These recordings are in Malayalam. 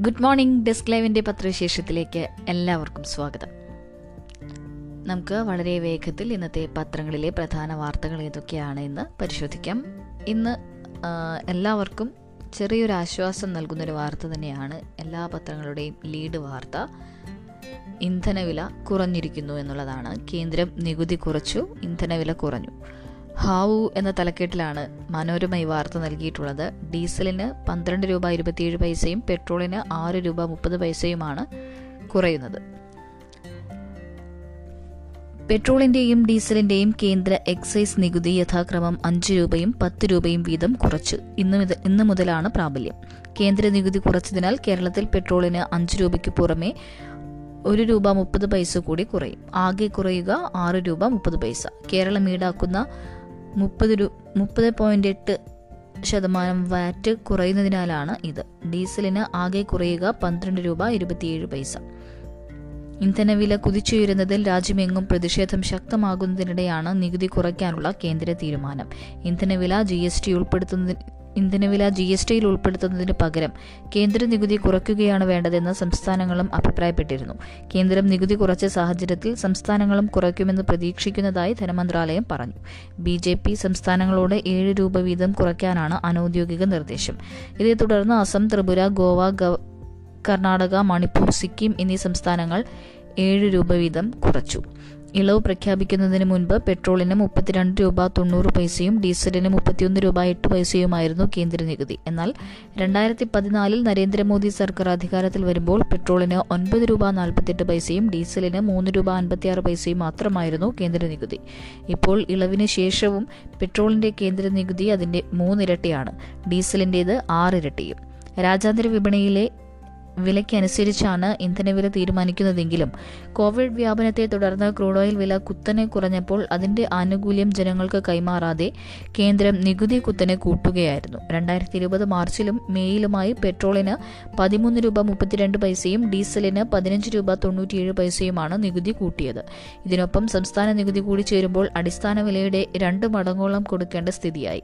ഗുഡ് മോർണിംഗ് ഡെസ്ക് ലൈവിന്റെ പത്രവിശേഷത്തിലേക്ക് എല്ലാവർക്കും സ്വാഗതം. നമുക്ക് വളരെ വേഗത്തിൽ ഇന്നത്തെ പത്രങ്ങളിലെ പ്രധാന വാർത്തകൾ ഏതൊക്കെയാണ് എന്ന് പരിശോധിക്കാം. ഇന്ന് എല്ലാവർക്കും ചെറിയൊരു ആശ്വാസം നൽകുന്നൊരു വാർത്ത തന്നെയാണ് എല്ലാ പത്രങ്ങളുടെയും ലീഡ് വാർത്ത. ഇന്ധനവില കുറഞ്ഞിരിക്കുന്നു എന്നുള്ളതാണ്. കേന്ദ്രം നികുതി കുറച്ചു ഇന്ധനവില കുറഞ്ഞു. ഹാവു എന്ന തലക്കെട്ടിലാണ് മനോരമ ഈ വാർത്ത നൽകിയിട്ടുള്ളത്. ഡീസലിന് പന്ത്രണ്ട് രൂപ ഇരുപത്തിയേഴ് പൈസയും പെട്രോളിന് ആറ് രൂപ മുപ്പത് പൈസയുമാണ് കുറയുന്നത്. പെട്രോളിന്റെയും ഡീസലിന്റെയും കേന്ദ്ര എക്സൈസ് നികുതി യഥാക്രമം അഞ്ച് രൂപയും പത്ത് രൂപയും വീതം കുറച്ചു. ഇന്ന് ഇന്ന് മുതലാണ് പ്രാബല്യം. കേന്ദ്ര നികുതി കുറച്ചതിനാൽ കേരളത്തിൽ പെട്രോളിന് അഞ്ച് രൂപയ്ക്ക് പുറമെ ഒരു രൂപ മുപ്പത് പൈസ കൂടി കുറയും. ആകെ കുറയുക ആറ് രൂപ മുപ്പത് പൈസ. കേരളം ഈടാക്കുന്ന മുപ്പത് രൂ മുപ്പത് പോയിന്റ് എട്ട് ശതമാനം വാറ്റ് കുറയുന്നതിനാലാണ് ഇത്. ഡീസലിന് ആകെ കുറയുക പന്ത്രണ്ട് രൂപ ഇരുപത്തിയേഴ് പൈസ. ഇന്ധനവില കുതിച്ചുയരുന്നതിൽ രാജ്യമെങ്ങും പ്രതിഷേധം ശക്തമാകുന്നതിനിടെയാണ് നികുതി കുറയ്ക്കാനുള്ള കേന്ദ്ര തീരുമാനം. ഇന്ധനവില ജി എസ് ടി ഉൾപ്പെടുത്തുന്നതിന് ഇന്ധനവില ജി എസ് ടിയിൽ ഉൾപ്പെടുത്തുന്നതിന് പകരം കേന്ദ്ര നികുതി കുറയ്ക്കുകയാണ് വേണ്ടതെന്ന് സംസ്ഥാനങ്ങളും അഭിപ്രായപ്പെട്ടിരുന്നു. കേന്ദ്രം നികുതി കുറച്ച സാഹചര്യത്തിൽ സംസ്ഥാനങ്ങളും കുറയ്ക്കുമെന്ന് പ്രതീക്ഷിക്കുന്നതായി ധനമന്ത്രാലയം പറഞ്ഞു. ബി ജെ പി സംസ്ഥാനങ്ങളോട് ഏഴ് രൂപ വീതം കുറയ്ക്കാനാണ് അനൌദ്യോഗിക നിർദ്ദേശം. ഇതേ തുടർന്ന് അസം ത്രിപുര ഗോവ കർണാടക മണിപ്പൂർ സിക്കിം എന്നീ സംസ്ഥാനങ്ങൾ ഏഴ് രൂപ വീതം കുറച്ചു. ഇളവ് പ്രഖ്യാപിക്കുന്നതിന് മുൻപ് പെട്രോളിന് മുപ്പത്തിരണ്ട് രൂപ തൊണ്ണൂറ് പൈസയും ഡീസലിന് മുപ്പത്തിയൊന്ന് രൂപ എട്ട് പൈസയുമായിരുന്നു കേന്ദ്ര നികുതി. എന്നാൽ രണ്ടായിരത്തി പതിനാലിൽ നരേന്ദ്രമോദി സർക്കാർ അധികാരത്തിൽ വരുമ്പോൾ പെട്രോളിന് ഒൻപത് രൂപ നാൽപ്പത്തെട്ട് പൈസയും ഡീസലിന് മൂന്ന് രൂപ അൻപത്തിയാറ് പൈസയും മാത്രമായിരുന്നു കേന്ദ്ര നികുതി. ഇപ്പോൾ ഇളവിന് ശേഷവും പെട്രോളിന്റെ കേന്ദ്ര നികുതി അതിന്റെ മൂന്നിരട്ടിയാണ് ഡീസലിന്റേത് ആറിരട്ടിയും. രാജ്യാന്തര വിപണിയിലെ വിലയ്ക്കനുസരിച്ചാണ് ഇന്ധനവില തീരുമാനിക്കുന്നതെങ്കിലും കോവിഡ് വ്യാപനത്തെ തുടർന്ന് ക്രൂഡ് ഓയിൽ വില കുത്തനെ കുറഞ്ഞപ്പോൾ അതിന്റെ ആനുകൂല്യം ജനങ്ങൾക്ക് കൈമാറാതെ കേന്ദ്രം നികുതി കുത്തനെ കൂട്ടുകയായിരുന്നു. രണ്ടായിരത്തി ഇരുപത് മാർച്ചിലും മേയിലുമായി പെട്രോളിന് പതിമൂന്ന് രൂപ മുപ്പത്തിരണ്ട് പൈസയും ഡീസലിന് പതിനഞ്ച് രൂപ തൊണ്ണൂറ്റിയേഴ് പൈസയുമാണ് നികുതി കൂട്ടിയത്. ഇതിനൊപ്പം സംസ്ഥാന നികുതി കൂടി ചേരുമ്പോൾ അടിസ്ഥാന വിലയുടെ രണ്ട് മടങ്ങോളം കൊടുക്കേണ്ട സ്ഥിതിയായി.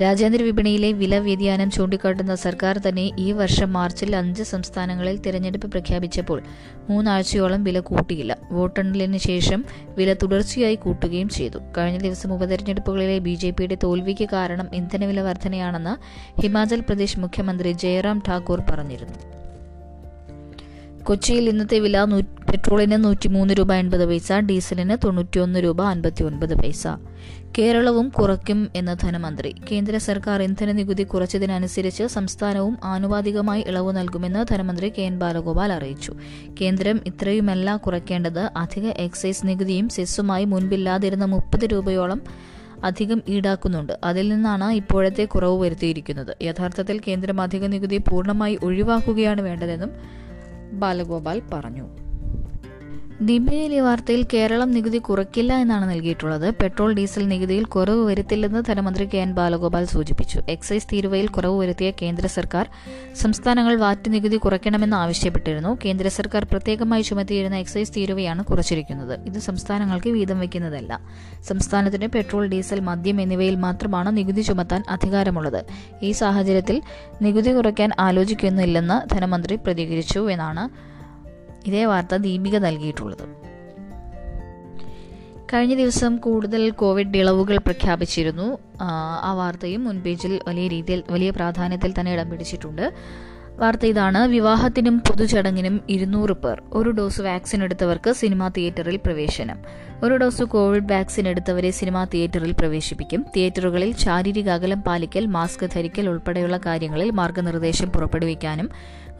രാജ്യാന്തര വിപണിയിലെ വില വ്യതിയാനം ചൂണ്ടിക്കാട്ടുന്ന സർക്കാർ തന്നെ ഈ വർഷം മാർച്ചിൽ അഞ്ച് സംസ്ഥാനങ്ങളിൽ തിരഞ്ഞെടുപ്പ് പ്രഖ്യാപിച്ചപ്പോൾ മൂന്നാഴ്ചയോളം വില കൂട്ടിയില്ല. വോട്ടെണ്ണലിന് ശേഷം വില തുടർച്ചയായി കൂട്ടുകയും ചെയ്തു. കഴിഞ്ഞ ദിവസം ഉപതെരഞ്ഞെടുപ്പുകളിലെ ബി ജെ പിയുടെ തോൽവിക്ക് കാരണം ഇന്ധനവില വർധനയാണെന്ന് ഹിമാചൽ പ്രദേശ് മുഖ്യമന്ത്രി ജയറാം ഠാക്കൂർ പറഞ്ഞിരുന്നു. കൊച്ചിയിൽ ഇന്നത്തെ വില പെട്രോളിന് നൂറ്റിമൂന്ന് രൂപ എൺപത് പൈസ ഡീസലിന് തൊണ്ണൂറ്റിയൊന്ന് രൂപ അൻപത്തി ഒൻപത് പൈസ. കേരളവും കുറയ്ക്കും എന്ന് ധനമന്ത്രി. കേന്ദ്ര സർക്കാർ ഇന്ധന നികുതി കുറച്ചതിനനുസരിച്ച് സംസ്ഥാനവും ആനുപാതികമായി ഇളവ് നൽകുമെന്ന് ധനമന്ത്രി കെ എൻ ബാലഗോപാൽ അറിയിച്ചു. കേന്ദ്രം ഇത്രയുമല്ല കുറയ്ക്കേണ്ടത്. അധിക എക്സൈസ് നികുതിയും സെസ്സുമായി മുൻപില്ലാതിരുന്ന മുപ്പത് രൂപയോളം അധികം ഈടാക്കുന്നുണ്ട്. അതിൽ നിന്നാണ് ഇപ്പോഴത്തെ കുറവ് വരുത്തിയിരിക്കുന്നത്. യഥാർത്ഥത്തിൽ കേന്ദ്രം അധിക നികുതി പൂർണമായി ഒഴിവാക്കുകയാണ് വേണ്ടതെന്നും ബാലഗോപാൽ പറഞ്ഞു ദീപികയിലെ വാർത്തയിൽ കേരളം നികുതി കുറയ്ക്കില്ല എന്നാണ് നൽകിയിട്ടുള്ളത്. പെട്രോൾ ഡീസൽ നികുതിയിൽ കുറവ് വരുത്തില്ലെന്ന് ധനമന്ത്രി കെ എൻ ബാലഗോപാൽ സൂചിപ്പിച്ചു. എക്സൈസ് തീരുവയിൽ കുറവ് വരുത്തിയ കേന്ദ്ര സർക്കാർ സംസ്ഥാനങ്ങൾ വാറ്റ് നികുതി കുറയ്ക്കണമെന്ന് ആവശ്യപ്പെട്ടിരുന്നു. കേന്ദ്ര സർക്കാർ പ്രത്യേകമായി ചുമത്തിയിരുന്ന എക്സൈസ് തീരുവയാണ് കുറച്ചിരിക്കുന്നത്. ഇത് സംസ്ഥാനങ്ങൾക്ക് വീതം വയ്ക്കുന്നതല്ല. സംസ്ഥാനത്തിന് പെട്രോൾ ഡീസൽ മദ്യം എന്നിവയിൽ മാത്രമാണ് നികുതി ചുമത്താൻ അധികാരമുള്ളത്. ഈ സാഹചര്യത്തിൽ നികുതി കുറയ്ക്കാൻ ആലോചിക്കുന്നില്ലെന്ന് ധനമന്ത്രി പ്രതികരിച്ചു എന്നാണ് ഇതേ വാർത്ത ദീപിക നൽകിയിട്ടുള്ളത്. കഴിഞ്ഞ ദിവസം കൂടുതൽ കോവിഡ് ഇളവുകൾ പ്രഖ്യാപിച്ചിരുന്നു. ആ, വാർത്തയും മുൻപേജിൽ വലിയ രീതിയിൽ വലിയ പ്രാധാന്യത്തിൽ തന്നെ ഇടം പിടിച്ചിട്ടുണ്ട്. വാർത്ത ഇതാണ്. വിവാഹത്തിനും പൊതുചടങ്ങിനും ഇരുന്നൂറ് പേർ ഒരു ഡോസ് വാക്സിൻ എടുത്തവർക്ക് സിനിമാ തിയേറ്ററിൽ പ്രവേശനം. ഒരു ഡോസ് കോവിഡ് വാക്സിൻ എടുത്തവരെ സിനിമാ തിയേറ്ററിൽ പ്രവേശിപ്പിക്കും. തിയേറ്ററുകളിൽ ശാരീരിക അകലം പാലിക്കൽ മാസ്ക് ധരിക്കൽ ഉൾപ്പെടെയുള്ള കാര്യങ്ങളിൽ മാർഗനിർദ്ദേശം പുറപ്പെടുവിക്കാനും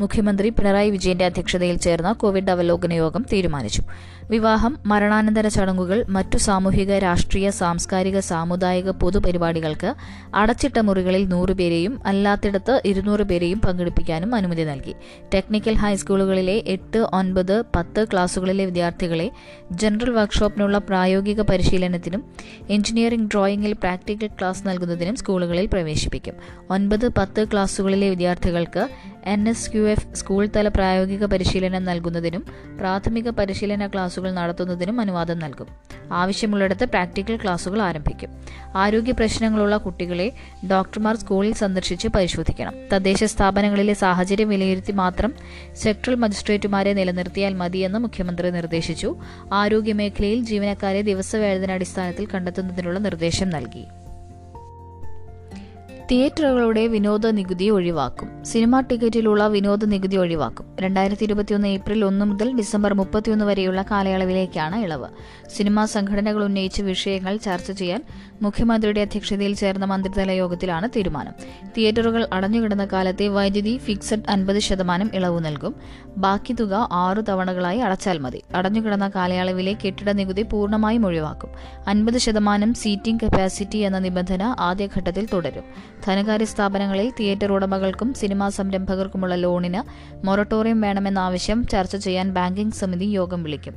മുഖ്യമന്ത്രി പിണറായി വിജയന്റെ അധ്യക്ഷതയിൽ ചേർന്ന കോവിഡ് അവലോകന യോഗം തീരുമാനിച്ചു. വിവാഹം മരണാനന്തര ചടങ്ങുകൾ മറ്റു സാമൂഹിക രാഷ്ട്രീയ സാംസ്കാരിക സാമുദായിക പൊതുപരിപാടികൾക്ക് അടച്ചിട്ട മുറികളിൽ നൂറുപേരെയും അല്ലാത്തിടത്ത് ഇരുന്നൂറ് പേരെയും പങ്കെടുപ്പിക്കാനും അനുമതി നൽകി. ടെക്നിക്കൽ ഹൈസ്കൂളുകളിലെ എട്ട് ഒൻപത് പത്ത് ക്ലാസുകളിലെ വിദ്യാർത്ഥികളെ ജനറൽ വർക്ക്ഷോപ്പിനുള്ള പ്രായോഗിക പരിശീലനത്തിനും എഞ്ചിനീയറിംഗ് ഡ്രോയിങ്ങിൽ പ്രാക്ടിക്കൽ ക്ലാസ് നൽകുന്നതിനും സ്കൂളുകളിൽ പ്രവേശിപ്പിക്കും. ഒൻപത് പത്ത് ക്ലാസുകളിലെ വിദ്യാർത്ഥികൾക്ക് N S Q F school തല പ്രായോഗിക പരിശീലനം നൽകുന്നതിനും പ്രാഥമിക പരിശീലന ക്ലാസുകൾ നടത്തുന്നതിനും അനുവാദം നൽകും. ആവശ്യമുള്ളിടത്ത് പ്രാക്ടിക്കൽ ക്ലാസുകൾ ആരംഭിക്കും. ആരോഗ്യ പ്രശ്നങ്ങളുള്ള കുട്ടികളെ ഡോക്ടർമാർ സ്കൂളിൽ സന്ദർശിച്ച് പരിശോധിക്കണം. തദ്ദേശ സ്ഥാപനങ്ങളിലെ സാഹചര്യം വിലയിരുത്തി മാത്രം സെക്ടറൽ മജിസ്ട്രേറ്റുമാരെ നിലനിർത്തിയാൽ മതിയെന്ന് മുഖ്യമന്ത്രി നിർദ്ദേശിച്ചു. ആരോഗ്യ മേഖലയിൽ ജീവനക്കാരെ ദിവസവേതനാടിസ്ഥാനത്തിൽ കണ്ടെത്തുന്നതിനുള്ള നിർദ്ദേശം നൽകി. തിയേറ്ററുകളുടെ വിനോദ നികുതി ഒഴിവാക്കും. സിനിമാ ടിക്കറ്റിലുള്ള വിനോദ നികുതി ഒഴിവാക്കും. രണ്ടായിരത്തി ഇരുപത്തിയൊന്ന് ഏപ്രിൽ ഒന്ന് മുതൽ ഡിസംബർ മുപ്പത്തിയൊന്ന് വരെയുള്ള കാലയളവിലേക്കാണ് ഇളവ്. സിനിമാ സംഘടനകൾ ഉന്നയിച്ച വിഷയങ്ങൾ ചർച്ച ചെയ്യാൻ മുഖ്യമന്ത്രിയുടെ അധ്യക്ഷതയിൽ ചേർന്ന മന്ത്രിതല യോഗത്തിലാണ് തീരുമാനം. തിയേറ്ററുകൾ അടഞ്ഞുകിടന്ന കാലത്തെ വൈദ്യുതി ഫിക്സഡ് അൻപത് ശതമാനം ഇളവ് നൽകും. ബാക്കി തുക ആറു തവണകളായി അടച്ചാൽ മതി. അടഞ്ഞുകിടന്ന കാലയളവിലെ കെട്ടിട നികുതി പൂർണമായും ഒഴിവാക്കും. അൻപത് ശതമാനം സീറ്റിംഗ് കപ്പാസിറ്റി എന്ന നിബന്ധന ആദ്യഘട്ടത്തിൽ തുടരും. ധനകാര്യ സ്ഥാപനങ്ങളിൽ തിയേറ്റർ ഉടമകൾക്കും സിനിമാ സംരംഭകർക്കുമുള്ള ലോണിന് മൊറട്ടോറിയം വേണമെന്ന ആവശ്യം ചർച്ച ചെയ്യാൻ ബാങ്കിംഗ് സമിതി യോഗം വിളിക്കും.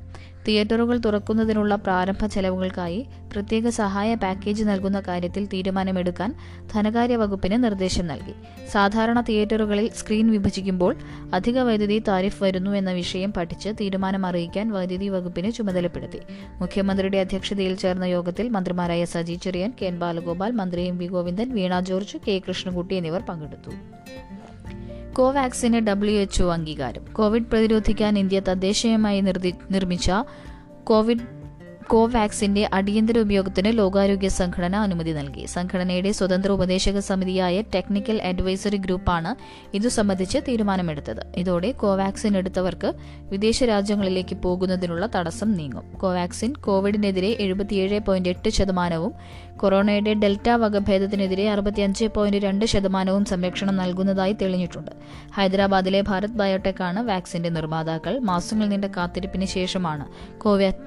തിയേറ്ററുകൾ തുറക്കുന്നതിനുള്ള പ്രാരംഭ ചെലവുകൾക്കായി പ്രത്യേക സഹായ പാക്കേജ് നൽകുന്ന കാര്യത്തിൽ തീരുമാനമെടുക്കാൻ ധനകാര്യ വകുപ്പിന് നിർദ്ദേശം നൽകി. സാധാരണ തിയേറ്ററുകളിൽ സ്ക്രീൻ വിഭജിക്കുമ്പോൾ അധിക വൈദ്യുതി താരിഫ് വരുന്നു എന്ന വിഷയം പഠിച്ച് തീരുമാനം അറിയിക്കാൻ വൈദ്യുതി വകുപ്പിന് ചുമതലപ്പെടുത്തി. മുഖ്യമന്ത്രിയുടെ അധ്യക്ഷതയിൽ ചേർന്ന യോഗത്തിൽ മന്ത്രിമാരായ സജി ചെറിയൻ കെ എൻ ബാലഗോപാൽ മന്ത്രി M V Govindan Veena George K Krishnankutty എന്നിവർ പങ്കെടുത്തു. കോവാക്സിന് ഡബ്ല്യു എച്ച്ഒ അംഗീകാരം. കോവിഡ് പ്രതിരോധിക്കാൻ ഇന്ത്യ തദ്ദേശീയമായി നിർമ്മിച്ച കോവിഡ് കോവാക്സിന്റെ അടിയന്തര ഉപയോഗത്തിന് ലോകാരോഗ്യ സംഘടന അനുമതി നൽകി. സംഘടനയുടെ സ്വതന്ത്ര ഉപദേശക സമിതിയായ ടെക്നിക്കൽ അഡ്വൈസറി ഗ്രൂപ്പാണ് ഇതു സംബന്ധിച്ച് തീരുമാനമെടുത്തത്. ഇതോടെ കോവാക്സിൻ എടുത്തവർക്ക് വിദേശ രാജ്യങ്ങളിലേക്ക് പോകുന്നതിനുള്ള തടസ്സം നീങ്ങും. കോവാക്സിൻ കോവിഡിനെതിരെ എഴുപത്തിയേഴ് പോയിന്റ് എട്ട് ശതമാനവും കൊറോണയുടെ ഡെൽറ്റ വകഭേദത്തിനെതിരെ അറുപത്തിയഞ്ച് പോയിന്റ് രണ്ട് ശതമാനവും സംരക്ഷണം നൽകുന്നതായി തെളിഞ്ഞിട്ടുണ്ട്. ഹൈദരാബാദിലെ ഭാരത് ബയോടെക്കാണ് വാക്സിന്റെ നിർമ്മാതാക്കൾ മാസങ്ങൾ നീണ്ട കാത്തിരിപ്പിന് ശേഷമാണ്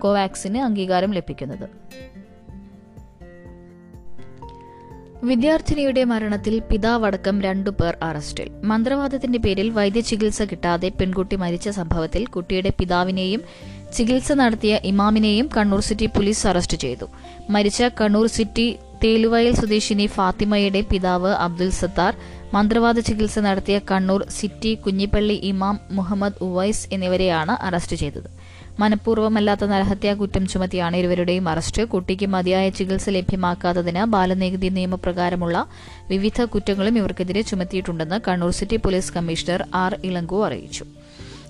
കോവാക്സിന് അംഗീകാരം ലഭിക്കുന്നത്. വിദ്യാർത്ഥിനിയുടെ മരണത്തിൽ പിതാവടക്കം രണ്ടു പേർ അറസ്റ്റിൽ. മന്ത്രവാദത്തിന്റെ പേരിൽ വൈദ്യചികിത്സ കിട്ടാതെ പെൺകുട്ടി മരിച്ച സംഭവത്തിൽ കുട്ടിയുടെ പിതാവിനെയും ചികിത്സ നടത്തിയ ഇമാമിനെയും കണ്ണൂർ സിറ്റി പോലീസ് അറസ്റ്റ് ചെയ്തു. മരിച്ച കണ്ണൂർ സിറ്റി തേലുവയൽ സ്വദേശിനി ഫാത്തിമയുടെ പിതാവ് അബ്ദുൽ സത്താർ മന്ത്രവാദ ചികിത്സ നടത്തിയ കണ്ണൂർ സിറ്റി കുഞ്ഞിപ്പള്ളി ഇമാം മുഹമ്മദ് ഉവൈസ് എന്നിവരെയാണ് അറസ്റ്റ് ചെയ്തത്. മനഃപൂർവമല്ലാത്ത നരഹത്യാ കുറ്റം ചുമത്തിയാണ് ഇരുവരുടെയും അറസ്റ്റ്. കുട്ടിക്ക് മതിയായ ചികിത്സ ലഭ്യമാക്കാത്തതിന് ബാലനികുതി നിയമപ്രകാരമുള്ള വിവിധ കുറ്റങ്ങളും ഇവർക്കെതിരെ ചുമത്തിയിട്ടുണ്ടെന്ന് Kannur city police commissioner R Ilango അറിയിച്ചു.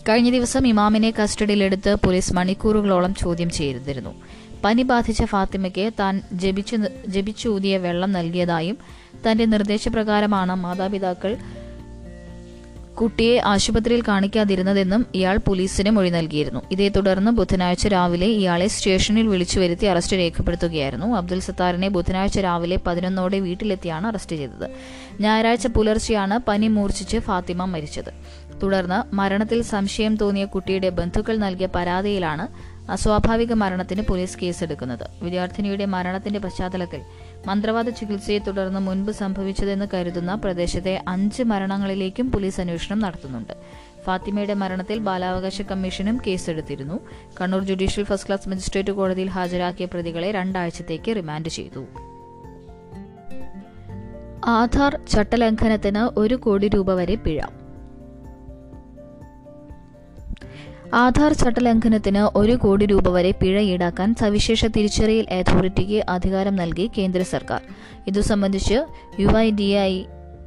കഴിഞ്ഞ ദിവസം ഇമാമിനെ കസ്റ്റഡിയിലെടുത്ത് പോലീസ് മണിക്കൂറുകളോളം ചോദ്യം ചെയ്തിരുന്നു. പനി ബാധിച്ച ഫാത്തിമയ്ക്ക് താൻ ജപിച്ചു ജപിച്ചൂതിയ വെള്ളം നൽകിയതായും തന്റെ നിർദ്ദേശപ്രകാരമാണ് മാതാപിതാക്കൾ കുട്ടിയെ ആശുപത്രിയിൽ കാണിക്കാതിരുന്നതെന്നും ഇയാൾ പോലീസിന് മൊഴി നൽകിയിരുന്നു. ഇതേ തുടർന്ന് ബുധനാഴ്ച രാവിലെ ഇയാളെ സ്റ്റേഷനിൽ വിളിച്ചു വരുത്തി അറസ്റ്റ് രേഖപ്പെടുത്തുകയായിരുന്നു. അബ്ദുൽ സത്താറിനെ ബുധനാഴ്ച രാവിലെ പതിനൊന്നോടെ വീട്ടിലെത്തിയാണ് അറസ്റ്റ് ചെയ്തത്. ഞായറാഴ്ച പുലർച്ചെയാണ് പനി മൂർച്ഛിച്ച് ഫാത്തിമ മരിച്ചത്. തുടർന്ന് മരണത്തിൽ സംശയം തോന്നിയ കുട്ടിയുടെ ബന്ധുക്കൾ നൽകിയ പരാതിയിലാണ് അസ്വാഭാവിക മരണത്തിന് പോലീസ് കേസെടുക്കുന്നത്. വിദ്യാർത്ഥിനിയുടെ മരണത്തിന്റെ പശ്ചാത്തലത്തിൽ മന്ത്രവാദ ചികിത്സയെ തുടർന്ന് മുൻപ് സംഭവിച്ചതെന്ന് കരുതുന്ന പ്രദേശത്തെ അഞ്ച് മരണങ്ങളിലേക്കും പോലീസ് അന്വേഷണം നടത്തുന്നുണ്ട്. ഫാത്തിമയുടെ മരണത്തിൽ ബാലാവകാശ കമ്മീഷനും കേസെടുത്തിരുന്നു. Kannur judicial first class magistrate കോടതിയിൽ ഹാജരാക്കിയ പ്രതികളെ രണ്ടാഴ്ചത്തേക്ക് റിമാൻഡ് ചെയ്തു. ആധാർ ചട്ടലംഘനത്തിന് ഒരു കോടി രൂപ വരെ പിഴ. ആധാർ ചട്ടലംഘനത്തിന് ഒരു കോടി രൂപ വരെ പിഴ ഈടാക്കാൻ സവിശേഷ തിരിച്ചറിയൽ അതോറിറ്റിക്ക് അധികാരം നൽകി കേന്ദ്ര സർക്കാർ. ഇതു സംബന്ധിച്ച് യു ഐ ഡി ഐ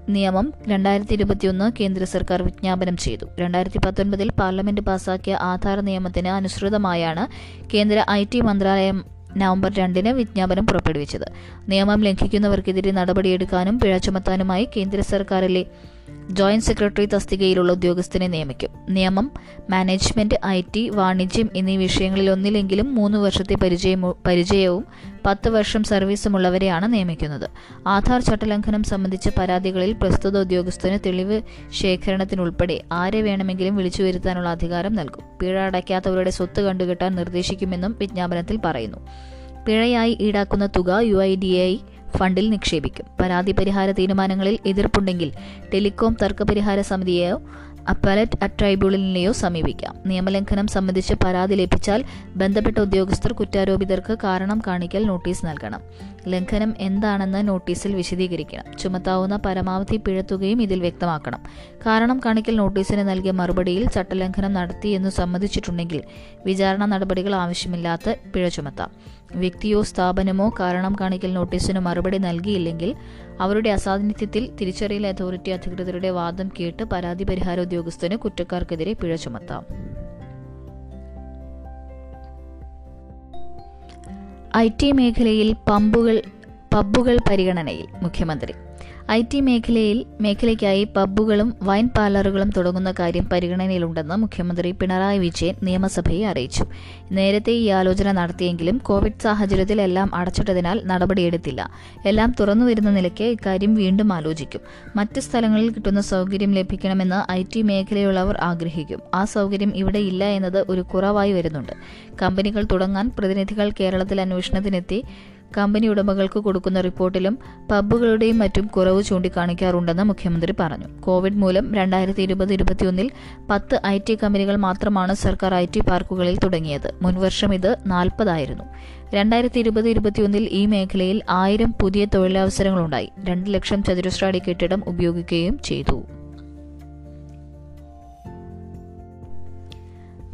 നിയമം രണ്ടായിരത്തി ഇരുപത്തിയൊന്ന് കേന്ദ്ര സർക്കാർ വിജ്ഞാപനം ചെയ്തു. രണ്ടായിരത്തി പത്തൊൻപതിൽ പാർലമെന്റ് പാസാക്കിയ ആധാർ നിയമത്തിന് അനുസൃതമായാണ് കേന്ദ്ര ഐ ടി മന്ത്രാലയം നവംബർ രണ്ടിന് വിജ്ഞാപനം പുറപ്പെടുവിച്ചത്. നിയമം ലംഘിക്കുന്നവർക്കെതിരെ നടപടിയെടുക്കാനും പിഴ ചുമത്താനുമായി കേന്ദ്ര സർക്കാരിലെ ജോയിന്റ് സെക്രട്ടറി തസ്തികയിലുള്ള ഉദ്യോഗസ്ഥനെ നിയമിക്കും. നിയമം മാനേജ്മെന്റ് ഐ ടി വാണിജ്യം എന്നീ വിഷയങ്ങളിൽ ഒന്നിലെങ്കിലും മൂന്ന് വർഷത്തെ പരിചയവും പത്ത് വർഷം സർവീസുമുള്ളവരെയാണ് നിയമിക്കുന്നത്. ആധാർ ചട്ടലംഘനം സംബന്ധിച്ച പരാതികളിൽ പ്രസ്തുത ഉദ്യോഗസ്ഥന് തെളിവ് ശേഖരണത്തിനുൾപ്പെടെ ആരെ വേണമെങ്കിലും വിളിച്ചു വരുത്താനുള്ള അധികാരം നൽകും. പിഴ അടയ്ക്കാത്തവരുടെ സ്വത്ത് കണ്ടുകെട്ടാൻ നിർദ്ദേശിക്കുമെന്നും വിജ്ഞാപനത്തിൽ പറയുന്നു. പിഴയായി ഈടാക്കുന്ന തുക യു ഐ ഡി ഐ ഫണ്ടിൽ നിക്ഷേപിക്കും. പരാതി പരിഹാര തീരുമാനങ്ങളിൽ എതിർപ്പുണ്ടെങ്കിൽ ടെലികോം തർക്കപരിഹാര സമിതിയെയോ അപ്പലറ്റ് ട്രൈബ്യൂണലിനെയോ സമീപിക്കാം. നിയമലംഘനം സംബന്ധിച്ച് പരാതി ലഭിച്ചാൽ ബന്ധപ്പെട്ട ഉദ്യോഗസ്ഥർ കുറ്റാരോപിതർക്ക് കാരണം കാണിക്കൽ നോട്ടീസ് നൽകണം. ലംഘനം എന്താണെന്ന് നോട്ടീസിൽ വിശദീകരിക്കണം. ചുമത്താവുന്ന പരമാവധി പിഴത്തുകയും ഇതിൽ വ്യക്തമാക്കണം. കാരണം കാണിക്കൽ നോട്ടീസിന് നൽകിയ മറുപടിയിൽ ചട്ടലംഘനം എന്ന് സമ്മതിച്ചിട്ടുണ്ടെങ്കിൽ വിചാരണ നടപടികൾ ആവശ്യമില്ലാത്ത പിഴ ചുമത്താം. വ്യക്തിയോ സ്ഥാപനമോ കാരണം കാണിക്കൽ നോട്ടീസിന് മറുപടി നൽകിയില്ലെങ്കിൽ അവരുടെ അസാന്നിധ്യത്തിൽ തിരിച്ചറിയൽ അതോറിറ്റി അധികൃതരുടെ വാദം കേട്ട് പരാതി പരിഹാര ഉദ്യോഗസ്ഥന് കുറ്റക്കാർക്കെതിരെ പിഴ ചുമത്താം. ഐ ടി മേഖലയിൽ പമ്പുകൾ പബ്ബുകൾ പരിഗണനയിൽ മുഖ്യമന്ത്രി ഐ ടി മേഖലയിൽ മേഖലയ്ക്കായി പബ്ബുകളും വൈൻ പാർലറുകളും തുടങ്ങുന്ന കാര്യം പരിഗണനയിലുണ്ടെന്ന് മുഖ്യമന്ത്രി പിണറായി വിജയൻ നിയമസഭയെ അറിയിച്ചു. നേരത്തെ ഈ ആലോചന നടത്തിയെങ്കിലും കോവിഡ് സാഹചര്യത്തിൽ എല്ലാം അടച്ചിട്ടതിനാൽ നടപടിയെടുത്തില്ല. എല്ലാം തുറന്നു വരുന്ന നിലയ്ക്ക് ഇക്കാര്യം വീണ്ടും ആലോചിക്കും. മറ്റ് സ്ഥലങ്ങളിൽ കിട്ടുന്ന സൗകര്യം ലഭിക്കണമെന്ന് ഐ ടി മേഖലയുള്ളവർ ആഗ്രഹിക്കും. ആ സൗകര്യം ഇവിടെ ഇല്ല എന്നത് ഒരു കുറവായി വരുന്നുണ്ട്. കമ്പനികൾ തുടങ്ങാൻ പ്രതിനിധികൾ കേരളത്തിൽ അന്വേഷണത്തിനെത്തി കമ്പനി ഉടമകൾക്ക് കൊടുക്കുന്ന റിപ്പോർട്ടിലും പബ്ബുകളുടെയും മറ്റും കുറവ് ചൂണ്ടിക്കാണിക്കാറുണ്ടെന്ന് മുഖ്യമന്ത്രി പറഞ്ഞു. കോവിഡ് മൂലം രണ്ടായിരത്തി ഇരുപത് ഇരുപത്തിയൊന്നിൽ പത്ത് ഐ ടി കമ്പനികൾ മാത്രമാണ് സർക്കാർ ഐ ടി പാർക്കുകളിൽ തുടങ്ങിയത്. മുൻവർഷം ഇത് നാൽപ്പതായിരുന്നു. രണ്ടായിരത്തി ഇരുപത് ഇരുപത്തിയൊന്നിൽ ഈ മേഖലയിൽ ആയിരം പുതിയ തൊഴിലവസരങ്ങളുണ്ടായി. രണ്ട് ലക്ഷം ചതുരശ്ര അടി കെട്ടിടം ഉപയോഗിക്കുകയും ചെയ്തു.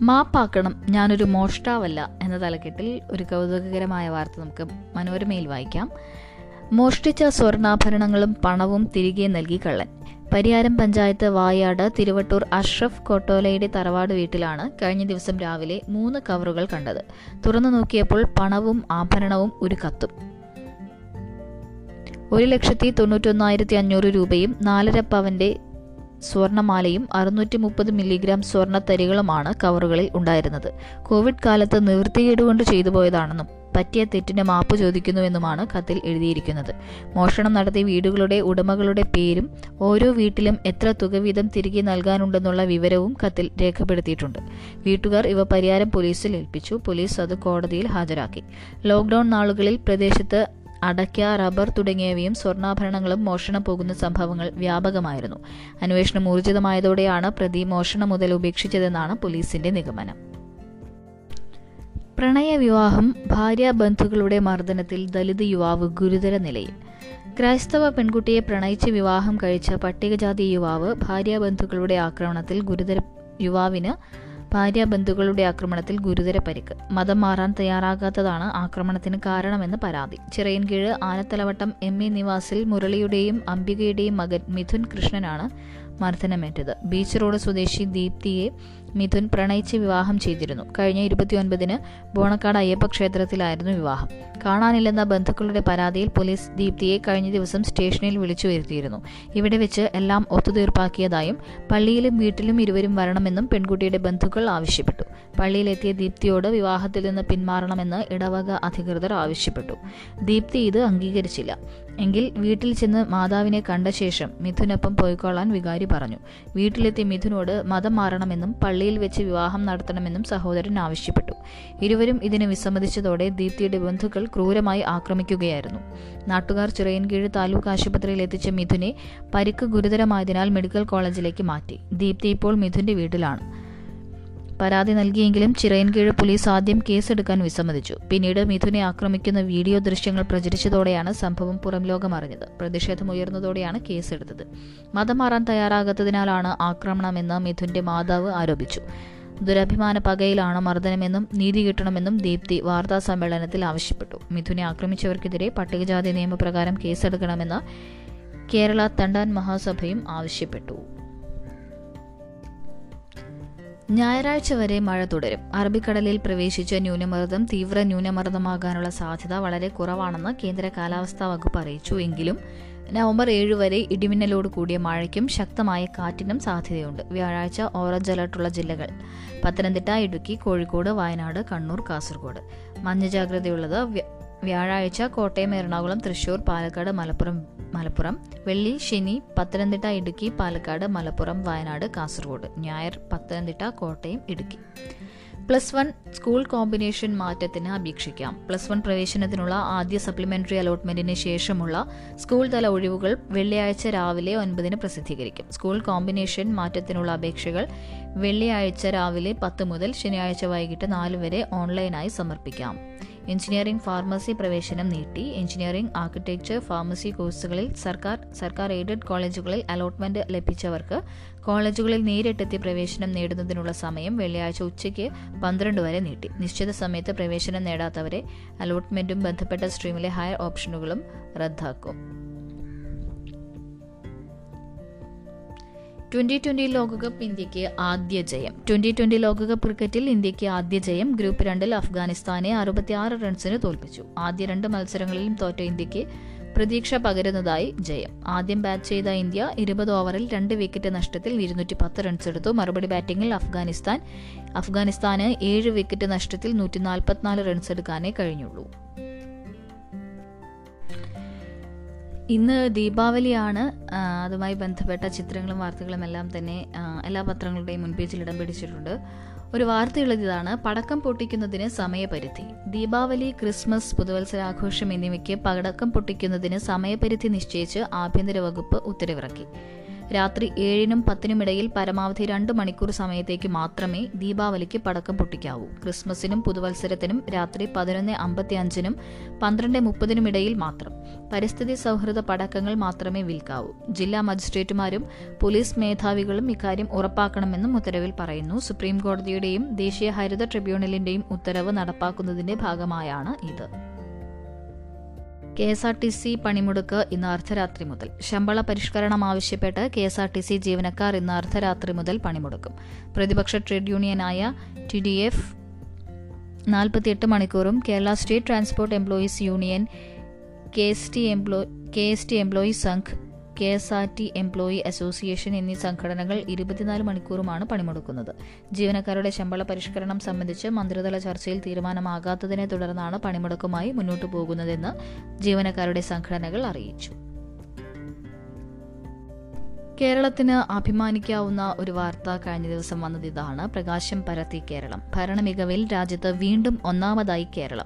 മാപ്പാക്കണം. ഞാനൊരു മോഷ്ടാവല്ല എന്ന തലക്കെട്ടിൽ ഒരു കൗതുകകരമായ വാർത്ത നമുക്ക് മനോരമയിൽ വായിക്കാം. മോഷ്ടിച്ച സ്വർണാഭരണങ്ങളും പണവും തിരികെ നൽകി കള്ളൻ. പരിയാരം പഞ്ചായത്ത് വായാട് തിരുവട്ടൂർ അഷ്റഫ് കൊട്ടോലയുടെ തറവാട് വീട്ടിലാണ് കഴിഞ്ഞ ദിവസം രാവിലെ മൂന്ന് കവറുകൾ കണ്ടത്. തുറന്നു നോക്കിയപ്പോൾ പണവും ആഭരണവും ഒരു കത്തും. ഒരു ലക്ഷത്തി തൊണ്ണൂറ്റൊന്നായിരത്തി അഞ്ഞൂറ് രൂപയും നാലര പവന്റെ സ്വർണമാലയും അറുന്നൂറ്റി മുപ്പത് മില്ലിഗ്രാം സ്വർണത്തരികളുമാണ് കവറുകളിൽ ഉണ്ടായിരുന്നത്. കോവിഡ് കാലത്ത് നിവൃത്തികേടുകൊണ്ട് ചെയ്തു പോയതാണെന്നും പറ്റിയ തെറ്റിന് മാപ്പ് ചോദിക്കുന്നുവെന്നുമാണ് കത്തിൽ എഴുതിയിരിക്കുന്നത്. മോഷണം നടത്തിയ വീടുകളുടെ ഉടമകളുടെ പേരും ഓരോ വീട്ടിലും എത്ര തുക വീതം തിരികെ നൽകാനുണ്ടെന്നുള്ള വിവരവും കത്തിൽ രേഖപ്പെടുത്തിയിട്ടുണ്ട്. വീട്ടുകാർ ഇവ പരിഹാരം പോലീസിൽ ഏൽപ്പിച്ചു. പോലീസ് അത് കോടതിയിൽ ഹാജരാക്കി. ലോക്ക്ഡൌൺ നാളുകളിൽ പ്രദേശത്ത് അടയ്ക്ക റബ്ബർ തുടങ്ങിയവയും സ്വർണാഭരണങ്ങളും മോഷണം പോകുന്ന സംഭവങ്ങൾ വ്യാപകമായിരുന്നു. അന്വേഷണം ഊർജിതമായതോടെയാണ് പ്രതി മോഷണം മുതൽ ഉപേക്ഷിച്ചതെന്നാണ് പോലീസിന്റെ നിഗമനം. പ്രണയവിവാഹം ഭാര്യ ബന്ധുക്കളുടെ മർദ്ദനത്തിൽ ദലിത് യുവാവ് ഗുരുതര നിലയിൽ. ക്രൈസ്തവ പെൺകുട്ടിയെ പ്രണയിച്ച് വിവാഹം കഴിച്ച പട്ടികജാതി യുവാവ് ഭാര്യ ബന്ധുക്കളുടെ ആക്രമണത്തിൽ ഗുരുതര യുവാവിന് ഭാര്യ ബന്ധുക്കളുടെ ആക്രമണത്തിൽ ഗുരുതര പരിക്ക്. മതം മാറാൻ തയ്യാറാകാത്തതാണ് ആക്രമണത്തിന് കാരണമെന്ന് പരാതി. ചിറയൻകീഴ് ആനത്തലവട്ടം എം. എ. നിവാസിൽ മുരളിയുടെയും അംബികയുടെയും മകൻ മിഥുൻ കൃഷ്ണനാണ് മർദ്ദനമേറ്റത്. ബീച്ച് റോഡ് സ്വദേശി ദീപ്തിയെ മിഥുൻ പ്രണയിച്ച് വിവാഹം ചെയ്തിരുന്നു. കഴിഞ്ഞ ഇരുപത്തിയൊൻപതിന് ബോണക്കാട് അയ്യപ്പ ക്ഷേത്രത്തിലായിരുന്നു വിവാഹം. കാണാനില്ലെന്ന ബന്ധുക്കളുടെ പരാതിയിൽ പോലീസ് ദീപ്തിയെ കഴിഞ്ഞ ദിവസം സ്റ്റേഷനിൽ വിളിച്ചു വരുത്തിയിരുന്നു. ഇവിടെ വെച്ച് എല്ലാം ഒത്തുതീർപ്പാക്കിയതായും പള്ളിയിലും വീട്ടിലും ഇരുവരും വരണമെന്നും പെൺകുട്ടിയുടെ ബന്ധുക്കൾ ആവശ്യപ്പെട്ടു. പള്ളിയിലെത്തിയ ദീപ്തിയോട് വിവാഹത്തിൽ നിന്ന് പിന്മാറണമെന്ന് ഇടവക അധികൃതർ ആവശ്യപ്പെട്ടു. ദീപ്തി ഇത് അംഗീകരിച്ചില്ല. എങ്കിൽ വീട്ടിൽ ചെന്ന് മാതാവിനെ കണ്ട ശേഷം മിഥുനൊപ്പം പോയിക്കൊള്ളാൻ വികാരി പറഞ്ഞു. വീട്ടിലെത്തി മിഥുനോട് മതം മാറണമെന്നും പള്ളിയിൽ വെച്ച് വിവാഹം നടത്തണമെന്നും സഹോദരൻ ആവശ്യപ്പെട്ടു. ഇരുവരും ഇതിന് വിസമ്മതിച്ചതോടെ ദീപ്തിയുടെ ബന്ധുക്കൾ ക്രൂരമായി ആക്രമിക്കുകയായിരുന്നു. നാട്ടുകാർ ചിറയൻകീഴ് താലൂക്ക് ആശുപത്രിയിൽ എത്തിച്ച മിഥുനെ പരിക്ക് ഗുരുതരമായതിനാൽ മെഡിക്കൽ കോളേജിലേക്ക് മാറ്റി. ദീപ്തി ഇപ്പോൾ മിഥുന്റെ വീട്ടിലാണ്. പരാതി നൽകിയെങ്കിലും ചിറയൻകീഴ് പോലീസ് ആദ്യം കേസെടുക്കാൻ വിസമ്മതിച്ചു. പിന്നീട് മിഥുനെ ആക്രമിക്കുന്ന വീഡിയോ ദൃശ്യങ്ങൾ പ്രചരിച്ചതോടെയാണ് സംഭവം പുറം ലോകം അറിഞ്ഞത്. പ്രതിഷേധം ഉയർന്നതോടെയാണ് കേസെടുത്തത്. മതം മാറാൻ തയ്യാറാകാത്തതിനാലാണ് ആക്രമണമെന്ന് മിഥുന്റെ മാതാവ് ആരോപിച്ചു. ദുരഭിമാന പകയിലാണ് മർദ്ദനമെന്നും നീതി കിട്ടണമെന്നും ദീപ്തി വാർത്താ സമ്മേളനത്തിൽ ആവശ്യപ്പെട്ടു. മിഥുനെ ആക്രമിച്ചവർക്കെതിരെ പട്ടികജാതി നിയമപ്രകാരം കേസെടുക്കണമെന്ന് കേരള തണ്ടാൻ മഹാസഭയും ആവശ്യപ്പെട്ടു. ഞായറാഴ്ച വരെ മഴ തുടരും. അറബിക്കടലിൽ പ്രവേശിച്ച ന്യൂനമർദ്ദം തീവ്ര ന്യൂനമർദ്ദമാകാനുള്ള സാധ്യത വളരെ കുറവാണെന്ന് കേന്ദ്ര കാലാവസ്ഥാ വകുപ്പ് അറിയിച്ചു. എങ്കിലും നവംബർ ഏഴ് വരെ ഇടിമിന്നലോട് കൂടിയ മഴയ്ക്കും ശക്തമായ കാറ്റിനും സാധ്യതയുണ്ട്. വ്യാഴാഴ്ച ഓറഞ്ച് അലർട്ടുള്ള ജില്ലകൾ പത്തനംതിട്ട ഇടുക്കി കോഴിക്കോട് വയനാട് കണ്ണൂർ കാസർഗോഡ്. മഞ്ഞ ജാഗ്രതയുള്ളത് വ്യാഴാഴ്ച കോട്ടയം എറണാകുളം തൃശൂർ പാലക്കാട് മലപ്പുറം മലപ്പുറം വെള്ളി ശനി പത്തനംതിട്ട ഇടുക്കി പാലക്കാട് മലപ്പുറം വയനാട് കാസർഗോഡ് ഞായർ Pathanamthitta Kottayam Idukki. Plus one school combination മാറ്റത്തിന് അപേക്ഷിക്കാം. പ്ലസ് വൺ പ്രവേശനത്തിനുള്ള ആദ്യ സപ്ലിമെന്ററി അലോട്ട്മെന്റിന് ശേഷമുള്ള സ്കൂൾ തല ഒഴിവുകൾ വെള്ളിയാഴ്ച രാവിലെ ഒൻപതിന് പ്രസിദ്ധീകരിക്കും. സ്കൂൾ കോമ്പിനേഷൻ മാറ്റത്തിനുള്ള അപേക്ഷകൾ വെള്ളിയാഴ്ച രാവിലെ പത്ത് മുതൽ ശനിയാഴ്ച വൈകിട്ട് നാല് വരെ ഓൺലൈനായി സമർപ്പിക്കാം. എഞ്ചിനീയറിംഗ് ഫാർമസി പ്രവേശനം നീട്ടി. എഞ്ചിനീയറിംഗ് ആർക്കിടെക്ചർ ഫാർമസി കോഴ്സുകളിൽ സർക്കാർ സർക്കാർ എയ്ഡഡ് കോളേജുകളിൽ അലോട്ട്മെന്റ് ലഭിച്ചവർക്ക് കോളേജുകളിൽ നേരിട്ടെത്തി പ്രവേശനം നേടുന്നതിനുള്ള സമയം വെള്ളിയാഴ്ച ഉച്ചയ്ക്ക് പന്ത്രണ്ട് വരെ നീട്ടി. നിശ്ചിത സമയത്ത് പ്രവേശനം നേടാത്തവരെ അലോട്ട്മെന്റും ബന്ധപ്പെട്ട സ്ട്രീമിലെ ഹയർ ഓപ്ഷനുകളും റദ്ദാക്കും. ട്വന്റി ട്വന്റി ലോകകപ്പ് ഇന്ത്യയ്ക്ക് ആദ്യ ജയം. ട്വന്റി ട്വന്റി ലോകകപ്പ് ക്രിക്കറ്റിൽ ഇന്ത്യയ്ക്ക് ആദ്യ ജയം ഗ്രൂപ്പ് രണ്ടിൽ അഫ്ഗാനിസ്ഥാനെ അറുപത്തിയാറ് റൺസിന് തോൽപ്പിച്ചു. ആദ്യ രണ്ട് മത്സരങ്ങളിലും തോറ്റ ഇന്ത്യയ്ക്ക് പ്രതീക്ഷ പകരുന്നതായി ജയം. ആദ്യം ബാറ്റ് ചെയ്ത ഇന്ത്യ ഇരുപത് ഓവറിൽ രണ്ട് വിക്കറ്റ് നഷ്ടത്തിൽ ഇരുന്നൂറ്റി പത്ത് റൺസ് എടുത്തു. മറുപടി ബാറ്റിംഗിൽ അഫ്ഗാനിസ്ഥാൻ അഫ്ഗാനിസ്ഥാന് ഏഴ് വിക്കറ്റ് നഷ്ടത്തിൽ നൂറ്റി നാൽപ്പത്തിനാല് റൺസ് എടുക്കാനേ കഴിഞ്ഞുള്ളൂ. ഇന്ന് ദീപാവലിയാണ് അതുമായി ബന്ധപ്പെട്ട ചിത്രങ്ങളും വാർത്തകളും എല്ലാം തന്നെ എല്ലാ പത്രങ്ങളുടെയും മുൻപേജിൽ ഇടം പിടിച്ചിട്ടുണ്ട്. ഒരു വാർത്തയുള്ളതാണ് പടക്കം പൊട്ടിക്കുന്നതിന് സമയപരിധി. ദീപാവലി ക്രിസ്മസ് പുതുവത്സരാഘോഷം എന്നിവയ്ക്ക് പടക്കം പൊട്ടിക്കുന്നതിന് സമയപരിധി നിശ്ചയിച്ച് ആഭ്യന്തര വകുപ്പ് ഉത്തരവിറക്കി. രാത്രി ഏഴിനും പത്തിനുമിടയിൽ പരമാവധി രണ്ട് മണിക്കൂർ സമയത്തേക്ക് മാത്രമേ ദീപാവലിക്ക് പടക്കം പൊട്ടിക്കാവൂ. ക്രിസ്മസിനും പുതുവത്സരത്തിനും രാത്രി പതിനൊന്ന് അമ്പത്തി അഞ്ചിനും പന്ത്രണ്ട് മുപ്പതിനുമിടയിൽ മാത്രം. പരിസ്ഥിതി സൗഹൃദ പടക്കങ്ങൾ മാത്രമേ വിൽക്കാവൂ. ജില്ലാ മജിസ്ട്രേറ്റുമാരും പോലീസ് മേധാവികളും ഇക്കാര്യം ഉറപ്പാക്കണമെന്നും ഉത്തരവിൽ പറയുന്നു. സുപ്രീം കോടതിയുടെയും ദേശീയ ഹരിത ട്രിബ്യൂണലിന്റെയും ഉത്തരവ് നടപ്പാക്കുന്നതിന്റെ ഭാഗമായാണ് ഇത്. K S R T C പണിമുടക്ക് ഇന്ന് അർദ്ധരാത്രി മുതൽ. ശമ്പള പരിഷ്കരണം ആവശ്യപ്പെട്ട് K S R T C ജീവനക്കാർ ഇന്ന് അർദ്ധരാത്രി മുതൽ പണിമുടക്കും. പ്രതിപക്ഷ ട്രേഡ് യൂണിയനായ ടി ഡി എഫ് നാൽപ്പത്തിയെട്ട് മണിക്കൂറും Kerala state transport employees union K S T employ K S T employees Sangh K S R T employee association എന്നീ സംഘടനകൾ ഇരുപത്തിനാല് മണിക്കൂറുമാണ് പണിമുടക്കുന്നത്. ജീവനക്കാരുടെ ശമ്പള പരിഷ്കരണം സംബന്ധിച്ച് മന്ത്രിതല ചർച്ചയിൽ തീരുമാനമാകാത്തതിനെ തുടർന്നാണ് പണിമുടക്കുമായി മുന്നോട്ടു പോകുന്നതെന്ന് ജീവനക്കാരുടെ സംഘടനകൾ അറിയിച്ചു. കേരളത്തിന് അഭിമാനിക്കാവുന്ന ഒരു വാർത്ത കഴിഞ്ഞ ദിവസം വന്നത് ഇതാണ്. പ്രകാശം പരത്തി കേരളം. ഭരണമികവിൽ രാജ്യത്ത് വീണ്ടും ഒന്നാമതായി കേരളം.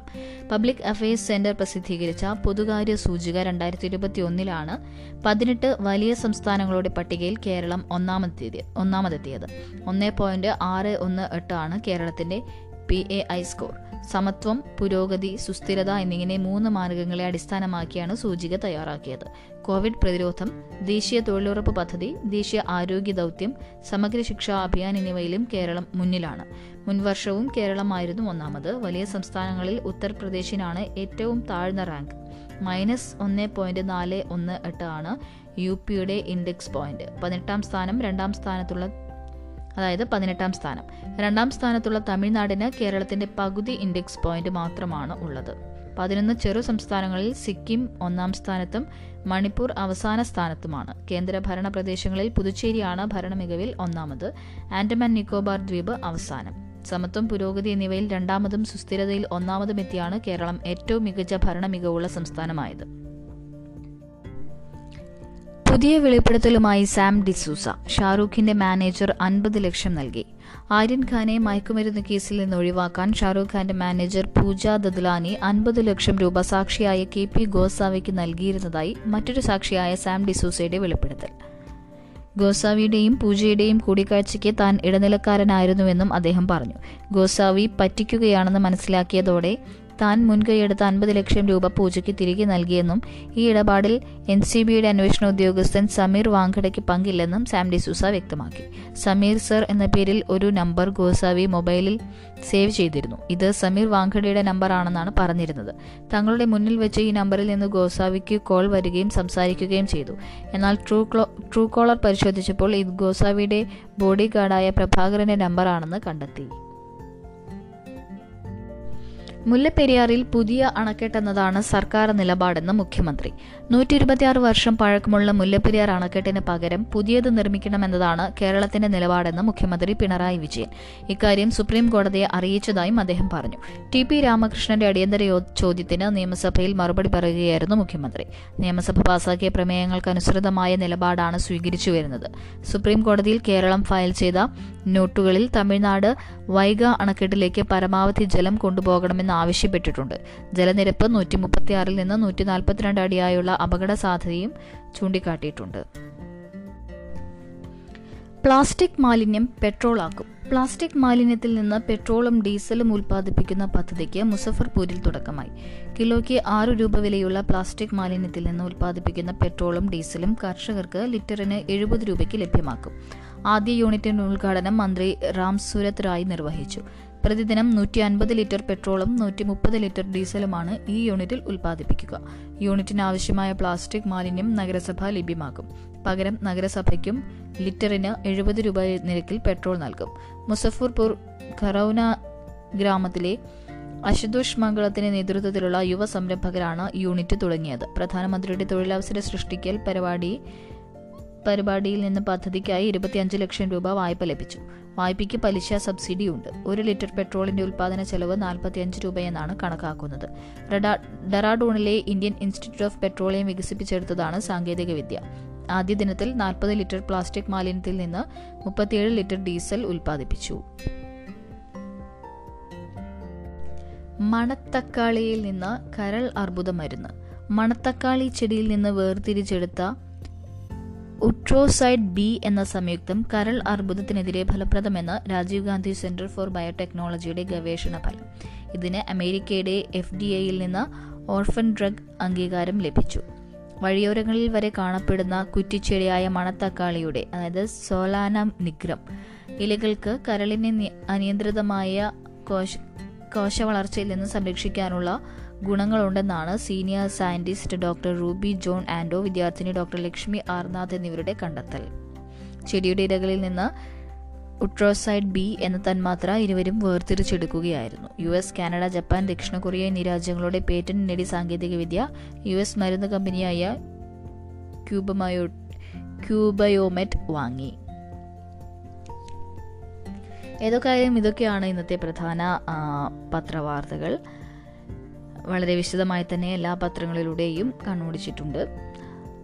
പബ്ലിക് അഫയേഴ്സ് സെന്റർ പ്രസിദ്ധീകരിച്ച പൊതുകാര്യ സൂചിക രണ്ടായിരത്തി ഇരുപത്തി ഒന്നിലാണ് പതിനെട്ട് വലിയ സംസ്ഥാനങ്ങളുടെ പട്ടികയിൽ കേരളം ഒന്നാമതെത്തിയത് ഒന്നാമതെത്തിയത്. ഒന്നേ പോയിന്റ് ആറ് ഒന്ന് എട്ടാണ് കേരളത്തിന്റെ പി എ ഐ സ്കോർ. സമത്വം പുരോഗതി സുസ്ഥിരത എന്നിങ്ങനെ മൂന്ന് മാർഗങ്ങളെ അടിസ്ഥാനമാക്കിയാണ് സൂചിക തയ്യാറാക്കിയത്. കോവിഡ് പ്രതിരോധം ദേശീയ തൊഴിലുറപ്പ് പദ്ധതി ദേശീയ ആരോഗ്യ ദൗത്യം സമഗ്ര ശിക്ഷാ അഭിയാൻ എന്നിവയിലും കേരളം മുന്നിലാണ്. മുൻവർഷവും കേരളമായിരുന്നു ഒന്നാമത്. വലിയ സംസ്ഥാനങ്ങളിൽ ഉത്തർപ്രദേശിനാണ് ഏറ്റവും താഴ്ന്ന റാങ്ക്. മൈനസ് ഒന്ന് പോയിന്റ് നാല് ഒന്ന് എട്ട് ആണ് യു പിയുടെ ഇൻഡെക്സ് പോയിന്റ്. പതിനെട്ടാം സ്ഥാനം രണ്ടാം സ്ഥാനത്തുള്ള അതായത് പതിനെട്ടാം സ്ഥാനം. രണ്ടാം സ്ഥാനത്തുള്ള തമിഴ്നാടിന് കേരളത്തിന്റെ പകുതി ഇൻഡെക്സ് പോയിന്റ് മാത്രമാണ് ഉള്ളത്. പതിനൊന്ന് ചെറു സംസ്ഥാനങ്ങളിൽ സിക്കിം ഒന്നാം സ്ഥാനത്തും മണിപ്പൂർ അവസാന സ്ഥാനത്തുമാണ്. കേന്ദ്ര ഭരണ പ്രദേശങ്ങളിൽ പുതുച്ചേരിയാണ് ഭരണമികവിൽ ഒന്നാമത്. ആൻഡമാൻ നിക്കോബാർ ദ്വീപ് അവസാനം. സമത്വം പുരോഗതി എന്നിവയിൽ രണ്ടാമതും സുസ്ഥിരതയിൽ ഒന്നാമതും എത്തിയാണ് കേരളം ഏറ്റവും മികച്ച ഭരണമികവുള്ള സംസ്ഥാനമായത്. പുതിയ വെളിപ്പെടുത്തലുമായി സാം ഡിസൂസ. ഷാറൂഖിന്റെ മാനേജർ അൻപത് ലക്ഷം നൽകി. ആര്യൻ ഖാനെ മയക്കുമരുന്ന് കേസിൽ നിന്ന് ഒഴിവാക്കാൻ ഷാറൂഖ് ഖാന്റെ മാനേജർ പൂജ ദദ്ലാനി അൻപത് ലക്ഷം രൂപ സാക്ഷിയായ കെ പി ഗോസാവയ്ക്ക് നൽകിയിരുന്നതായി മറ്റൊരു സാക്ഷിയായ സാം ഡിസൂസയുടെ വെളിപ്പെടുത്തൽ. ഗോസാവിയുടെയും പൂജയുടെയും കൂടിക്കാഴ്ചയ്ക്ക് താൻ ഇടനിലക്കാരനായിരുന്നുവെന്നും അദ്ദേഹം പറഞ്ഞു. ഗോസാവി പറ്റിക്കുകയാണെന്ന് മനസ്സിലാക്കിയതോടെ താൻ മുൻകൈയെടുത്ത അൻപത് ലക്ഷം രൂപ പൂജയ്ക്ക് തിരികെ നൽകിയെന്നും ഈ ഇടപാടിൽ എൻ സി ബിയുടെ അന്വേഷണ ഉദ്യോഗസ്ഥൻ സമീർ വാങ്കടയ്ക്ക് പങ്കില്ലെന്നും സാം ഡിസൂസ വ്യക്തമാക്കി. സമീർ സർ എന്ന പേരിൽ ഒരു നമ്പർ ഗോസാവി മൊബൈലിൽ സേവ് ചെയ്തിരുന്നു. ഇത് സമീർ വാങ്കടയുടെ നമ്പർ ആണെന്നാണ് പറഞ്ഞിരുന്നത്. തങ്ങളുടെ മുന്നിൽ വെച്ച് ഈ നമ്പറിൽ നിന്ന് ഗോസാവിക്ക് കോൾ വരികയും സംസാരിക്കുകയും ചെയ്തു. എന്നാൽ ട്രൂ ട്രൂ കോളർ പരിശോധിച്ചപ്പോൾ ഇത് ഗോസാവിയുടെ ബോഡി ഗാർഡായ പ്രഭാകരന്റെ നമ്പറാണെന്ന് കണ്ടെത്തി. മുല്ലപ്പെരിയാറിൽ പുതിയ അണക്കെട്ടെന്നതാണ് സർക്കാർ നിലപാടെന്ന് മുഖ്യമന്ത്രി. നൂറ്റി ഇരുപത്തിയാറ് വർഷം പഴക്കമുള്ള മുല്ലപ്പെരിയാർ അണക്കെട്ടിന് പകരം പുതിയത് നിർമ്മിക്കണമെന്നതാണ് കേരളത്തിന്റെ നിലപാടെന്ന് മുഖ്യമന്ത്രി പിണറായി വിജയൻ. ഇക്കാര്യം സുപ്രീം കോടതിയെ അറിയിച്ചതായും അദ്ദേഹം പറഞ്ഞു. ടി പി രാമകൃഷ്ണന്റെ അടിയന്തര ചോദ്യത്തിന് നിയമസഭയിൽ മറുപടി പറയുകയായിരുന്നു മുഖ്യമന്ത്രി. നിയമസഭ പാസാക്കിയ പ്രമേയങ്ങൾക്കനുസൃതമായ നിലപാടാണ് സ്വീകരിച്ചു വരുന്നത്. സുപ്രീം കോടതിയിൽ കേരളം ഫയൽ ചെയ്ത നോട്ടുകളിൽ തമിഴ്നാട് വൈഗ അണക്കെട്ടിലേക്ക് പരമാവധി ജലം കൊണ്ടുപോകണമെന്ന് ആവശ്യപ്പെട്ടിട്ടുണ്ട്. ജലനിരപ്പ് നൂറ്റി മുപ്പത്തിയാറിൽ നിന്ന് നൂറ്റി നാൽപ്പത്തിരണ്ട് അടിയായുള്ള അപകട സാധ്യതയും ചൂണ്ടിക്കാട്ടിയിട്ടുണ്ട്. പ്ലാസ്റ്റിക് മാലിന്യം പെട്രോളാക്കും. പ്ലാസ്റ്റിക് മാലിന്യത്തിൽ നിന്ന് പെട്രോളും ഡീസലും ഉൽപ്പാദിപ്പിക്കുന്ന പദ്ധതിക്ക് മുസഫർപൂരിൽ തുടക്കമായി. കിലോയ്ക്ക് ആറ് രൂപ വിലയുള്ള പ്ലാസ്റ്റിക് മാലിന്യത്തിൽ നിന്ന് ഉൽപ്പാദിപ്പിക്കുന്ന പെട്രോളും ഡീസലും കർഷകർക്ക് ലിറ്ററിന് എഴുപത് രൂപയ്ക്ക് ലഭ്യമാക്കും. ആദ്യ യൂണിറ്റിന്റെ ഉദ്ഘാടനം മന്ത്രി റാം സൂരത് റായ് നിർവഹിച്ചു. പ്രതിദിനം നൂറ്റി അൻപത് ലിറ്റർ പെട്രോളും നൂറ്റി മുപ്പത് ലിറ്റർ ഡീസലുമാണ് ഈ യൂണിറ്റിൽ ഉൽപ്പാദിപ്പിക്കുക. യൂണിറ്റിന് ആവശ്യമായ പ്ലാസ്റ്റിക് മാലിന്യം നഗരസഭ ലഭ്യമാക്കും. പകരം നഗരസഭയ്ക്കും ലിറ്ററിന് എഴുപത് രൂപ നിരക്കിൽ പെട്രോൾ നൽകും. മുസഫർപൂർ ഖറൌന ഗ്രാമത്തിലെ അശുതോഷ് മംഗളത്തിന്റെ നേതൃത്വത്തിലുള്ള യുവ സംരംഭകരാണ് യൂണിറ്റ് തുടങ്ങിയത്. പ്രധാനമന്ത്രിയുടെ തൊഴിലവസര സൃഷ്ടിക്കൽ പരിപാടി പരിപാടിയിൽ നിന്ന് പദ്ധതിക്കായി ഇരുപത്തിയഞ്ച് ലക്ഷം രൂപ വായ്പ ലഭിച്ചു. വായ്പയ്ക്ക് പലിശ സബ്സിഡിയുണ്ട്. ഒരു ലിറ്റർ പെട്രോളിന്റെ ഉൽപ്പാദന ചെലവ് നാൽപ്പത്തിയഞ്ച് രൂപയെന്നാണ് കണക്കാക്കുന്നത്. ഡെറാഡൂണിലെ ഇന്ത്യൻ ഇൻസ്റ്റിറ്റ്യൂട്ട് ഓഫ് പെട്രോളിയം വികസിപ്പിച്ചെടുത്തതാണ് സാങ്കേതികവിദ്യ. ആദ്യ ദിനത്തിൽ നാൽപ്പത് ലിറ്റർ പ്ലാസ്റ്റിക് മാലിന്യത്തിൽ നിന്ന് മുപ്പത്തിയേഴ് ലിറ്റർ ഡീസൽ ഉൽപ്പാദിപ്പിച്ചു മണത്തക്കാളിയിൽ നിന്ന് കരൾ അർബുദ മരുന്ന്. മണത്തക്കാളി ചെടിയിൽ നിന്ന് വേർതിരിച്ചെടുത്ത ഉട്രോസൈഡ് ബി എന്ന സംയുക്തം കരൾ അർബുദത്തിനെതിരെ ഫലപ്രദമെന്ന് രാജീവ് ഗാന്ധി സെന്റർ ഫോർ ബയോടെക്നോളജിയുടെ ഗവേഷണ ഫലം. ഇതിന് അമേരിക്കയുടെ എഫ് ഡി എയിൽ നിന്ന് ഓർഫൻ ഡ്രഗ് അംഗീകാരം ലഭിച്ചു. വഴിയോരങ്ങളിൽ വരെ കാണപ്പെടുന്ന കുറ്റിച്ചെടിയായ മണത്തക്കാളിയുടെ അതായത് സോലാന നിഗ്രം ഇലകൾക്ക് കരളിനെ അനിയന്ത്രിതമായ കോശ കോശവളർച്ചയിൽ നിന്ന് സംരക്ഷിക്കാനുള്ള ഗുണങ്ങളുണ്ടെന്നാണ് senior scientist doctor Ruby John ആൻഡോ വിദ്യാർത്ഥിനി ഡോക്ടർ ലക്ഷ്മി ആർനാഥ് എന്നിവരുടെ കണ്ടെത്തൽ. ചെടിയുടെ ഇരകളിൽ നിന്ന് ഉട്രോസൈഡ് ബി എന്ന തന്മാത്ര ഇരുവരും വേർതിരിച്ചെടുക്കുകയായിരുന്നു. യു എസ് കാനഡ ജപ്പാൻ ദക്ഷിണ കൊറിയ എന്നീ രാജ്യങ്ങളുടെ പേറ്റന്റ് നേടി സാങ്കേതികവിദ്യ യു എസ് മരുന്ന് കമ്പനിയായ ക്യൂബമയോ ക്യൂബയോമെറ്റ് വാങ്ങി. ഏതൊക്കെയായാലും ഇതൊക്കെയാണ് ഇന്നത്തെ പ്രധാന പത്രവാർത്തകൾ. വളരെ വിശദമായി തന്നെ എല്ലാ പത്രങ്ങളിലൂടെയും കണ്ണോടിച്ചിട്ടുണ്ട്.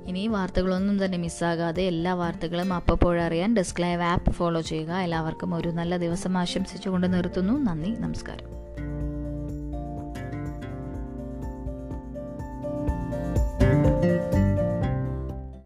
ഇനി വാർത്തകളൊന്നും തന്നെ മിസ്സാകാതെ എല്ലാ വാർത്തകളും അപ്പോഴറിയാൻ ഡെസ്ക് ലൈവ് ആപ്പ് ഫോളോ ചെയ്യുക. എല്ലാവർക്കും ഒരു നല്ല ദിവസം ആശംസിച്ചുകൊണ്ട് നിർത്തുന്നു. നന്ദി നമസ്കാരം.